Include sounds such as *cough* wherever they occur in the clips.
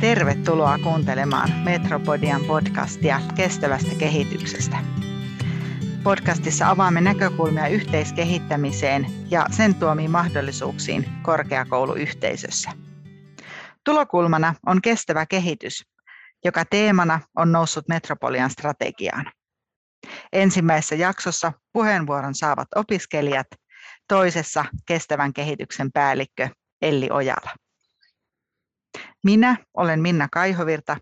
Tervetuloa kuuntelemaan Metropodian podcastia kestävästä kehityksestä. Podcastissa avaamme näkökulmia yhteiskehittämiseen ja sen tuomiin mahdollisuuksiin korkeakouluyhteisössä. Tulokulmana on kestävä kehitys, joka teemana on noussut Metropolian strategiaan. Ensimmäisessä jaksossa puheenvuoron saavat opiskelijat, toisessa kestävän kehityksen päällikkö Elli Ojala. Minä olen Minna Kaihovirta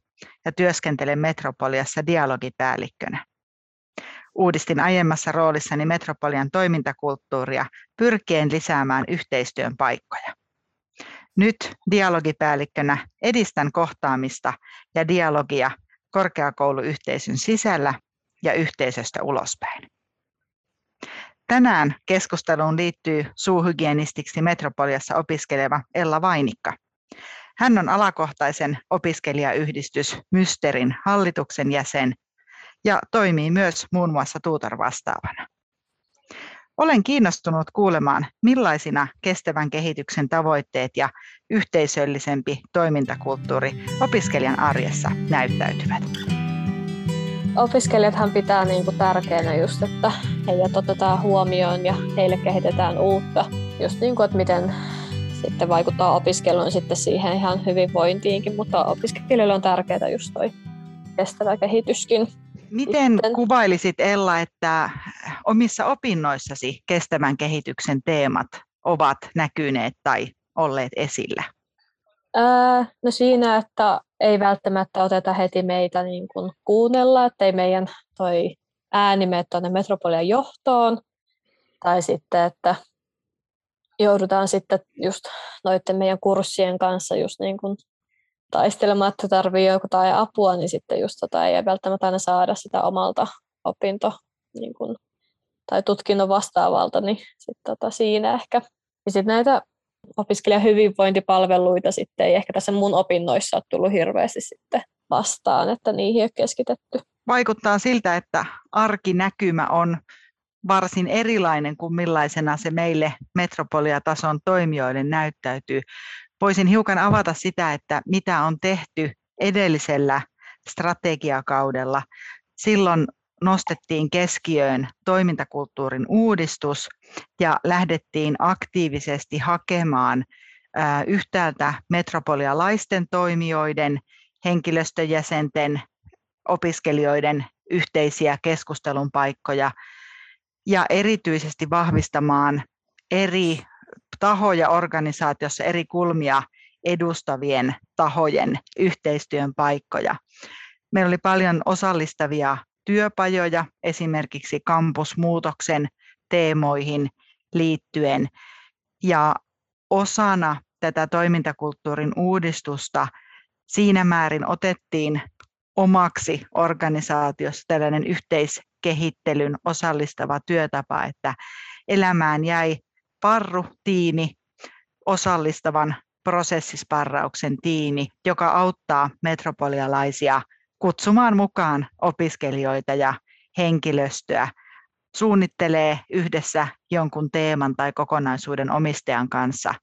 ja työskentelen Metropoliassa dialogipäällikkönä. Uudistin aiemmassa roolissani Metropolian toimintakulttuuria pyrkien lisäämään yhteistyön paikkoja. Nyt dialogipäällikkönä edistän kohtaamista ja dialogia korkeakouluyhteisön sisällä ja yhteisöstä ulospäin. Tänään keskusteluun liittyy suuhygienistiksi Metropoliassa opiskeleva Ella Vainikka. Hän on alakohtaisen opiskelijayhdistys Mysterin hallituksen jäsen ja toimii myös muun muassa tuutor vastaavana. Olen kiinnostunut kuulemaan, millaisina kestävän kehityksen tavoitteet ja yhteisöllisempi toimintakulttuuri opiskelijan arjessa näyttäytyvät. Opiskelijathan pitää niin kuin tärkeänä just, että heidät otetaan huomioon ja heille kehitetään uutta. Just niin kuin, että miten sitten vaikuttaa opiskeluun sitten siihen ihan hyvinvointiinkin, mutta opiskelijoille on tärkeää just toi kestävä kehityskin. Miten sitten. kuvailisit Ella, että omissa opinnoissasi kestävän kehityksen teemat ovat näkyneet tai olleet esillä? Öö, no siinä, että ei välttämättä oteta heti meitä niin kuin kuunnella, että ei meidän toi ääni mene tuonne metropolian johtoon, tai sitten, että joudutaan sitten just noiden meidän kurssien kanssa just niin kuin taistelemaan, että tarvii jotain apua, niin sitten just tota ei välttämättä aina saada sitä omalta opinto niin kuin, tai tutkinnon vastaavalta, niin sitten tota siinä ehkä. Ja sitten näitä opiskelijan hyvinvointipalveluita sitten ei ehkä tässä mun opinnoissa ole tullut hirveästi sitten vastaan, että niihin ei ole keskitetty. Vaikuttaa siltä, että arkinäkymä on varsin erilainen kuin millaisena se meille metropoliatason toimijoille näyttäytyy. Voisin hiukan avata sitä, että mitä on tehty edellisellä strategiakaudella. Silloin nostettiin keskiöön toimintakulttuurin uudistus ja lähdettiin aktiivisesti hakemaan yhtäältä metropolialaisten toimijoiden, henkilöstöjäsenten, opiskelijoiden yhteisiä keskustelun paikkoja ja erityisesti vahvistamaan eri tahoja organisaatiossa, eri kulmia edustavien tahojen yhteistyön paikkoja. Meillä oli paljon osallistavia työpajoja esimerkiksi kampusmuutoksen teemoihin liittyen. Ja osana tätä toimintakulttuurin uudistusta siinä määrin otettiin omaksi organisaatiossa tällainen yhteiskehittelyn osallistava työtapa, että elämään jäi parru, tiini, osallistavan prosessisparrauksen tiini, joka auttaa metropolialaisia kutsumaan mukaan opiskelijoita ja henkilöstöä, suunnittelee yhdessä jonkun teeman tai kokonaisuuden omistajan kanssa,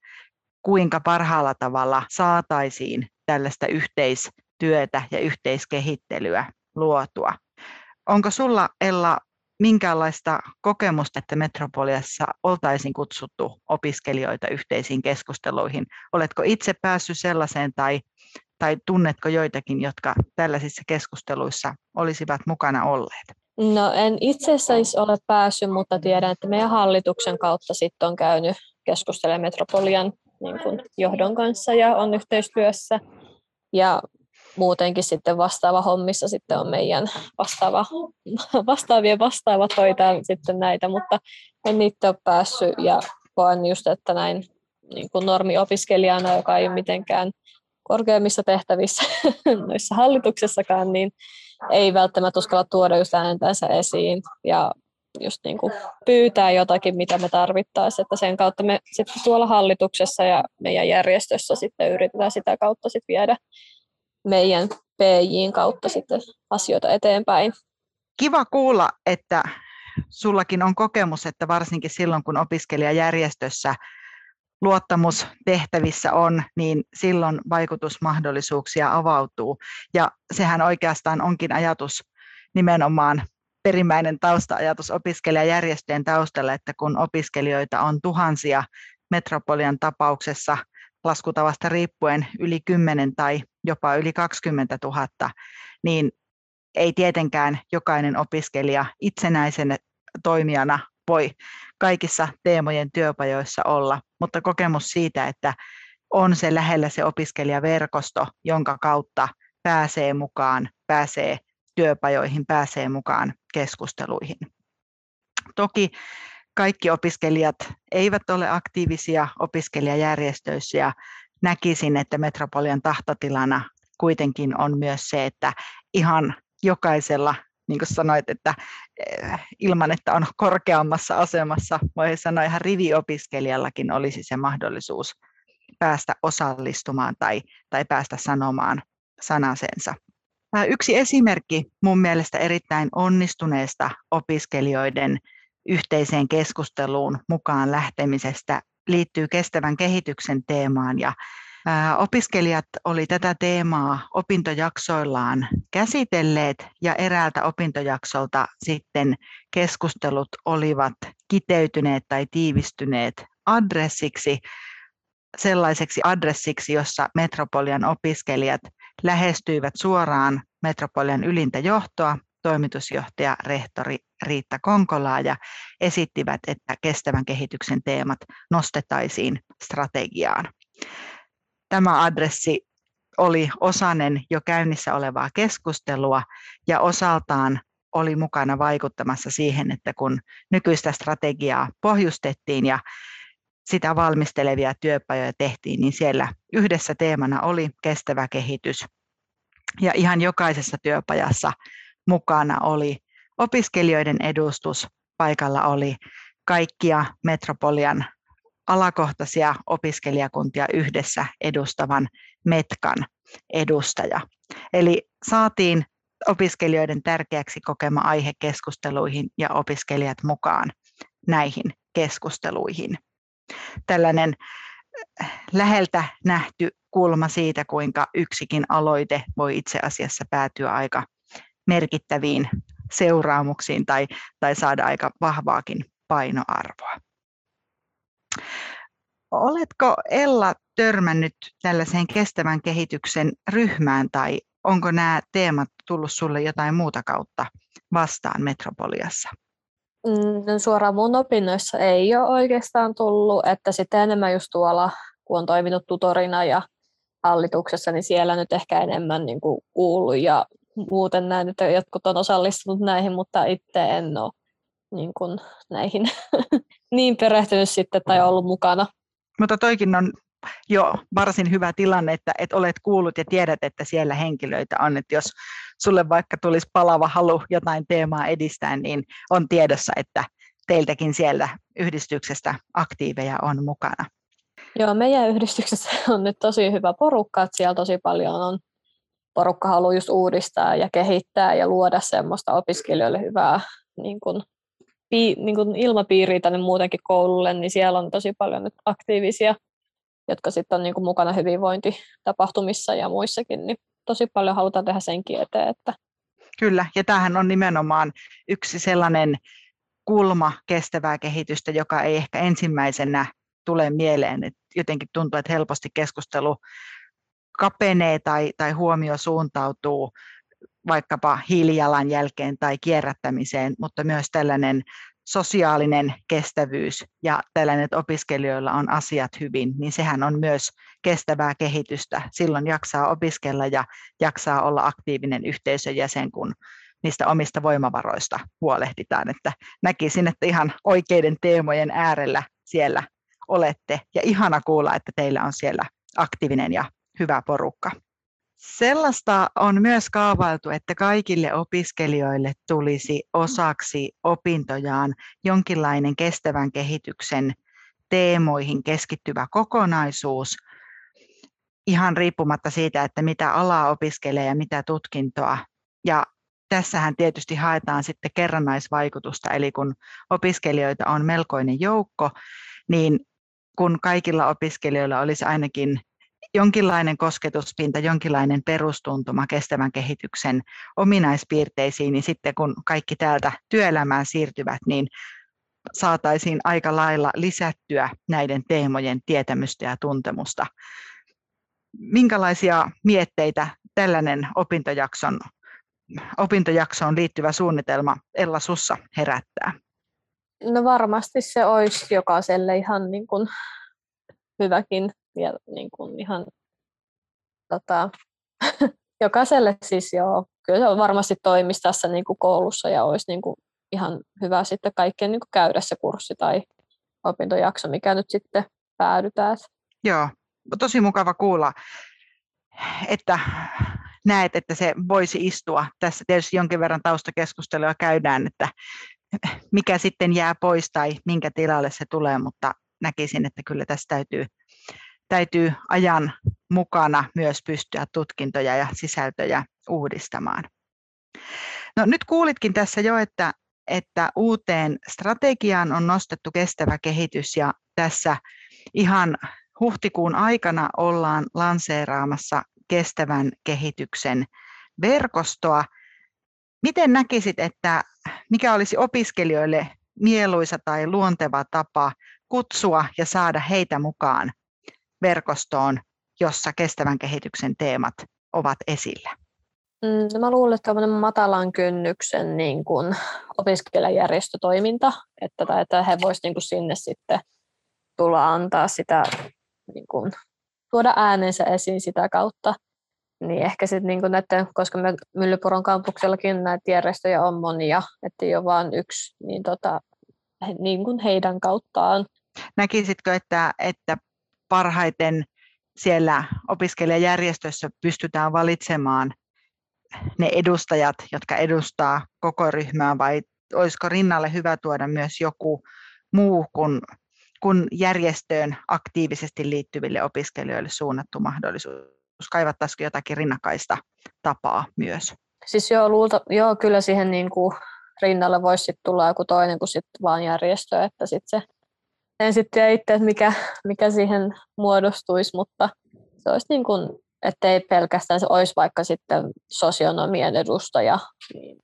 kuinka parhaalla tavalla saataisiin tällaista yhteistyötä ja yhteiskehittelyä luotua. Onko sulla, Ella, minkälaista kokemusta, että Metropoliassa oltaisiin kutsuttu opiskelijoita yhteisiin keskusteluihin? Oletko itse päässyt sellaiseen tai tai tunnetko joitakin, jotka tällaisissa keskusteluissa olisivat mukana olleet? No en itse asiassa ole päässyt, mutta tiedän, että meidän hallituksen kautta sitten on käynyt keskustelemaan Metropolian niin kuin johdon kanssa ja on yhteistyössä. Ja muutenkin sitten vastaava hommissa sitten on meidän vastaava, *laughs* vastaavien vastaavat hoitaa sitten näitä, mutta en niitä ole päässyt ja koen just, että näin niin kuin normiopiskelijana, joka ei ole mitenkään korkeimmissa tehtävissä *laughs* noissa hallituksessakaan, niin ei välttämättä uskalla tuoda just ääntänsä esiin ja just niin kuin pyytää jotakin, mitä me tarvittaisiin, että sen kautta me sitten tuolla hallituksessa ja meidän järjestössä sitten yritetään sitä kautta sitten viedä meidän PJin kautta sitten asioita eteenpäin. Kiva kuulla, että sullakin on kokemus, että varsinkin silloin kun opiskelijajärjestössä luottamustehtävissä on, niin silloin vaikutusmahdollisuuksia avautuu. Ja sehän oikeastaan onkin ajatus nimenomaan perimmäinen tausta-ajatus opiskelijajärjestöjen taustalla, että kun opiskelijoita on tuhansia metropolian tapauksessa laskutavasta riippuen yli 10 tai jopa yli 20 000, niin ei tietenkään jokainen opiskelija itsenäisen toimijana voi kaikissa teemojen työpajoissa olla, mutta kokemus siitä, että on se lähellä se opiskelijaverkosto, jonka kautta pääsee mukaan, pääsee työpajoihin, pääsee mukaan keskusteluihin. Toki kaikki opiskelijat eivät ole aktiivisia opiskelijajärjestöissä ja näkisin, että Metropolian tahtotilana kuitenkin on myös se, että ihan jokaisella, niin kuin sanoit, että eh, ilman, että on korkeammassa asemassa, voi sanoa ihan riviopiskelijallakin olisi se mahdollisuus päästä osallistumaan tai, tai päästä sanomaan sanasensa. Yksi esimerkki mun mielestä erittäin onnistuneesta opiskelijoiden yhteiseen keskusteluun mukaan lähtemisestä liittyy kestävän kehityksen teemaan. Ja Opiskelijat oli tätä teemaa opintojaksoillaan käsitelleet ja eräältä opintojaksolta sitten keskustelut olivat kiteytyneet tai tiivistyneet adressiksi, sellaiseksi adressiksi, jossa Metropolian opiskelijat lähestyivät suoraan Metropolian ylintä johtoa, toimitusjohtaja, rehtori Riitta Konkolaa ja esittivät, että kestävän kehityksen teemat nostetaisiin strategiaan. Tämä adressi oli osanen jo käynnissä olevaa keskustelua ja osaltaan oli mukana vaikuttamassa siihen, että kun nykyistä strategiaa pohjustettiin ja sitä valmistelevia työpajoja tehtiin, niin siellä yhdessä teemana oli kestävä kehitys. Ja ihan jokaisessa työpajassa mukana oli opiskelijoiden edustus, paikalla oli kaikkia Metropolian alakohtaisia opiskelijakuntia yhdessä edustavan METKan edustaja. Eli saatiin opiskelijoiden tärkeäksi kokema aihe keskusteluihin ja opiskelijat mukaan näihin keskusteluihin. Tällainen äh, läheltä nähty kulma siitä, kuinka yksikin aloite voi itse asiassa päätyä aika merkittäviin seuraamuksiin tai, tai saada aika vahvaakin painoarvoa. Oletko Ella törmännyt tällaiseen kestävän kehityksen ryhmään tai onko nämä teemat tullut sulle jotain muuta kautta vastaan Metropoliassa? No suoraan mun opinnoissa ei ole oikeastaan tullut, että sitten enemmän just tuolla, kun on toiminut tutorina ja hallituksessa, niin siellä nyt ehkä enemmän niin kuin kuullut ja muuten näin, että jotkut on osallistunut näihin, mutta itse en ole niin kuin näihin *laughs* niin perehtynyt sitten tai ollut mukana. Mutta toikin on jo varsin hyvä tilanne, että, että olet kuullut ja tiedät, että siellä henkilöitä on. Että jos sulle vaikka tulisi palava halu jotain teemaa edistää, niin on tiedossa, että teiltäkin siellä yhdistyksestä aktiiveja on mukana. Joo, meidän yhdistyksessä *laughs* on nyt tosi hyvä porukka, että siellä tosi paljon on porukka haluaa just uudistaa ja kehittää ja luoda semmoista opiskelijoille hyvää niin kuin, pi, niin kuin ilmapiiriä tänne muutenkin koululle, niin siellä on tosi paljon nyt aktiivisia, jotka sitten on niin kuin mukana hyvinvointitapahtumissa ja muissakin, niin tosi paljon halutaan tehdä senkin eteen. Että... Kyllä, ja tämähän on nimenomaan yksi sellainen kulma kestävää kehitystä, joka ei ehkä ensimmäisenä tule mieleen. Et jotenkin tuntuu, että helposti keskustelu kapenee tai, tai huomio suuntautuu vaikkapa hiilijalanjälkeen tai kierrättämiseen, mutta myös tällainen sosiaalinen kestävyys ja tällainen, että opiskelijoilla on asiat hyvin, niin sehän on myös kestävää kehitystä. Silloin jaksaa opiskella ja jaksaa olla aktiivinen yhteisön jäsen, kun niistä omista voimavaroista huolehditaan. Että näkisin, että ihan oikeiden teemojen äärellä siellä olette ja ihana kuulla, että teillä on siellä aktiivinen ja hyvä porukka. Sellaista on myös kaavailtu, että kaikille opiskelijoille tulisi osaksi opintojaan jonkinlainen kestävän kehityksen teemoihin keskittyvä kokonaisuus, ihan riippumatta siitä, että mitä alaa opiskelee ja mitä tutkintoa. Ja tässähän tietysti haetaan sitten kerrannaisvaikutusta, eli kun opiskelijoita on melkoinen joukko, niin kun kaikilla opiskelijoilla olisi ainakin jonkinlainen kosketuspinta, jonkinlainen perustuntuma kestävän kehityksen ominaispiirteisiin, niin sitten kun kaikki täältä työelämään siirtyvät, niin saataisiin aika lailla lisättyä näiden teemojen tietämystä ja tuntemusta. Minkälaisia mietteitä tällainen opintojakson, opintojaksoon liittyvä suunnitelma Ella Sussa herättää? No varmasti se olisi jokaiselle ihan niin kuin hyväkin ja niin kuin ihan tota, *laughs* jokaiselle siis joo, kyllä se varmasti toimisi tässä niin kuin koulussa ja olisi niin kuin ihan hyvä sitten kaikkien niin kuin käydä se kurssi tai opintojakso, mikä nyt sitten päädytään. Joo, tosi mukava kuulla, että näet, että se voisi istua. Tässä tietysti jonkin verran taustakeskustelua käydään, että mikä sitten jää pois tai minkä tilalle se tulee, mutta näkisin, että kyllä tässä täytyy, täytyy ajan mukana myös pystyä tutkintoja ja sisältöjä uudistamaan. No, nyt kuulitkin tässä jo, että, että uuteen strategiaan on nostettu kestävä kehitys ja tässä ihan huhtikuun aikana ollaan lanseeraamassa kestävän kehityksen verkostoa. Miten näkisit, että mikä olisi opiskelijoille mieluisa tai luonteva tapa kutsua ja saada heitä mukaan verkostoon, jossa kestävän kehityksen teemat ovat esillä? Mm, no mä luulen, että tämmöinen matalan kynnyksen niin kuin opiskelijajärjestötoiminta, että, että he voisivat niin sinne sitten tulla antaa sitä, niin kuin, tuoda äänensä esiin sitä kautta. Niin ehkä sitten niin näiden, koska me Myllypuron kampuksellakin näitä järjestöjä on monia, että ei ole vain yksi, niin, tota, niin kuin heidän kauttaan. Näkisitkö, että, että parhaiten siellä opiskelijajärjestössä pystytään valitsemaan ne edustajat, jotka edustaa koko ryhmää, vai olisiko rinnalle hyvä tuoda myös joku muu kuin, kuin järjestöön aktiivisesti liittyville opiskelijoille suunnattu mahdollisuus? Kaivattaisiko jotakin rinnakkaista tapaa myös? Siis joo, luulta, joo kyllä siihen niin kuin rinnalle voisi sit tulla joku toinen kuin sit vaan järjestö, että sit se en sitten tiedä itse, että mikä, mikä siihen muodostuisi, mutta se olisi niin kuin, että ei pelkästään se olisi vaikka sitten sosionomien edustaja, niin,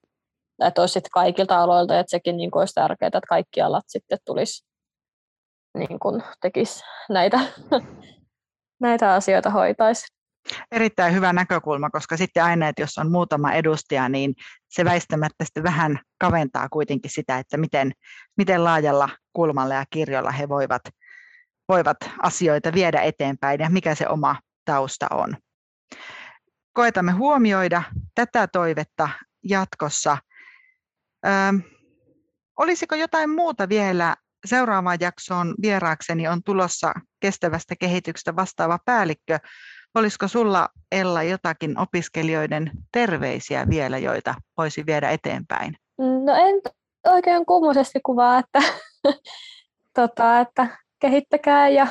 että olisi sitten kaikilta aloilta, että sekin niin kuin olisi tärkeää, että kaikki alat sitten tulisi niin kuin tekisi näitä, *laughs* näitä asioita hoitaisi. Erittäin hyvä näkökulma, koska sitten aina, että jos on muutama edustaja, niin se väistämättä sitten vähän kaventaa kuitenkin sitä, että miten, miten laajalla kulmalla ja kirjolla he voivat, voivat asioita viedä eteenpäin ja mikä se oma tausta on. Koetamme huomioida tätä toivetta jatkossa. Ö, olisiko jotain muuta vielä seuraavaan jaksoon vieraakseni on tulossa kestävästä kehityksestä vastaava päällikkö Olisiko sulla Ella jotakin opiskelijoiden terveisiä vielä, joita voisi viedä eteenpäin? No en oikein kummoisesti kuvaa, että, *laughs* tota, että kehittäkää ja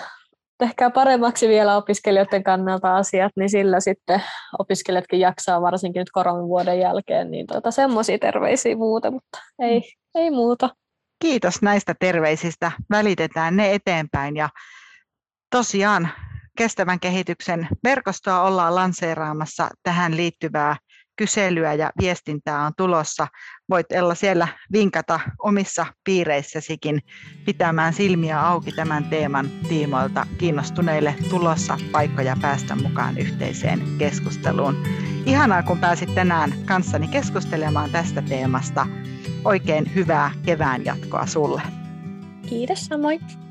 tehkää paremmaksi vielä opiskelijoiden kannalta asiat, niin sillä sitten opiskelijatkin jaksaa varsinkin nyt koronan vuoden jälkeen, niin tota, semmoisia terveisiä muuta, mutta ei, mm. ei muuta. Kiitos näistä terveisistä. Välitetään ne eteenpäin ja tosiaan kestävän kehityksen verkostoa ollaan lanseeraamassa tähän liittyvää kyselyä ja viestintää on tulossa. Voit Ella siellä vinkata omissa piireissäsikin pitämään silmiä auki tämän teeman tiimoilta kiinnostuneille tulossa paikkoja päästä mukaan yhteiseen keskusteluun. Ihanaa, kun pääsit tänään kanssani keskustelemaan tästä teemasta. Oikein hyvää kevään jatkoa sulle. Kiitos samoin.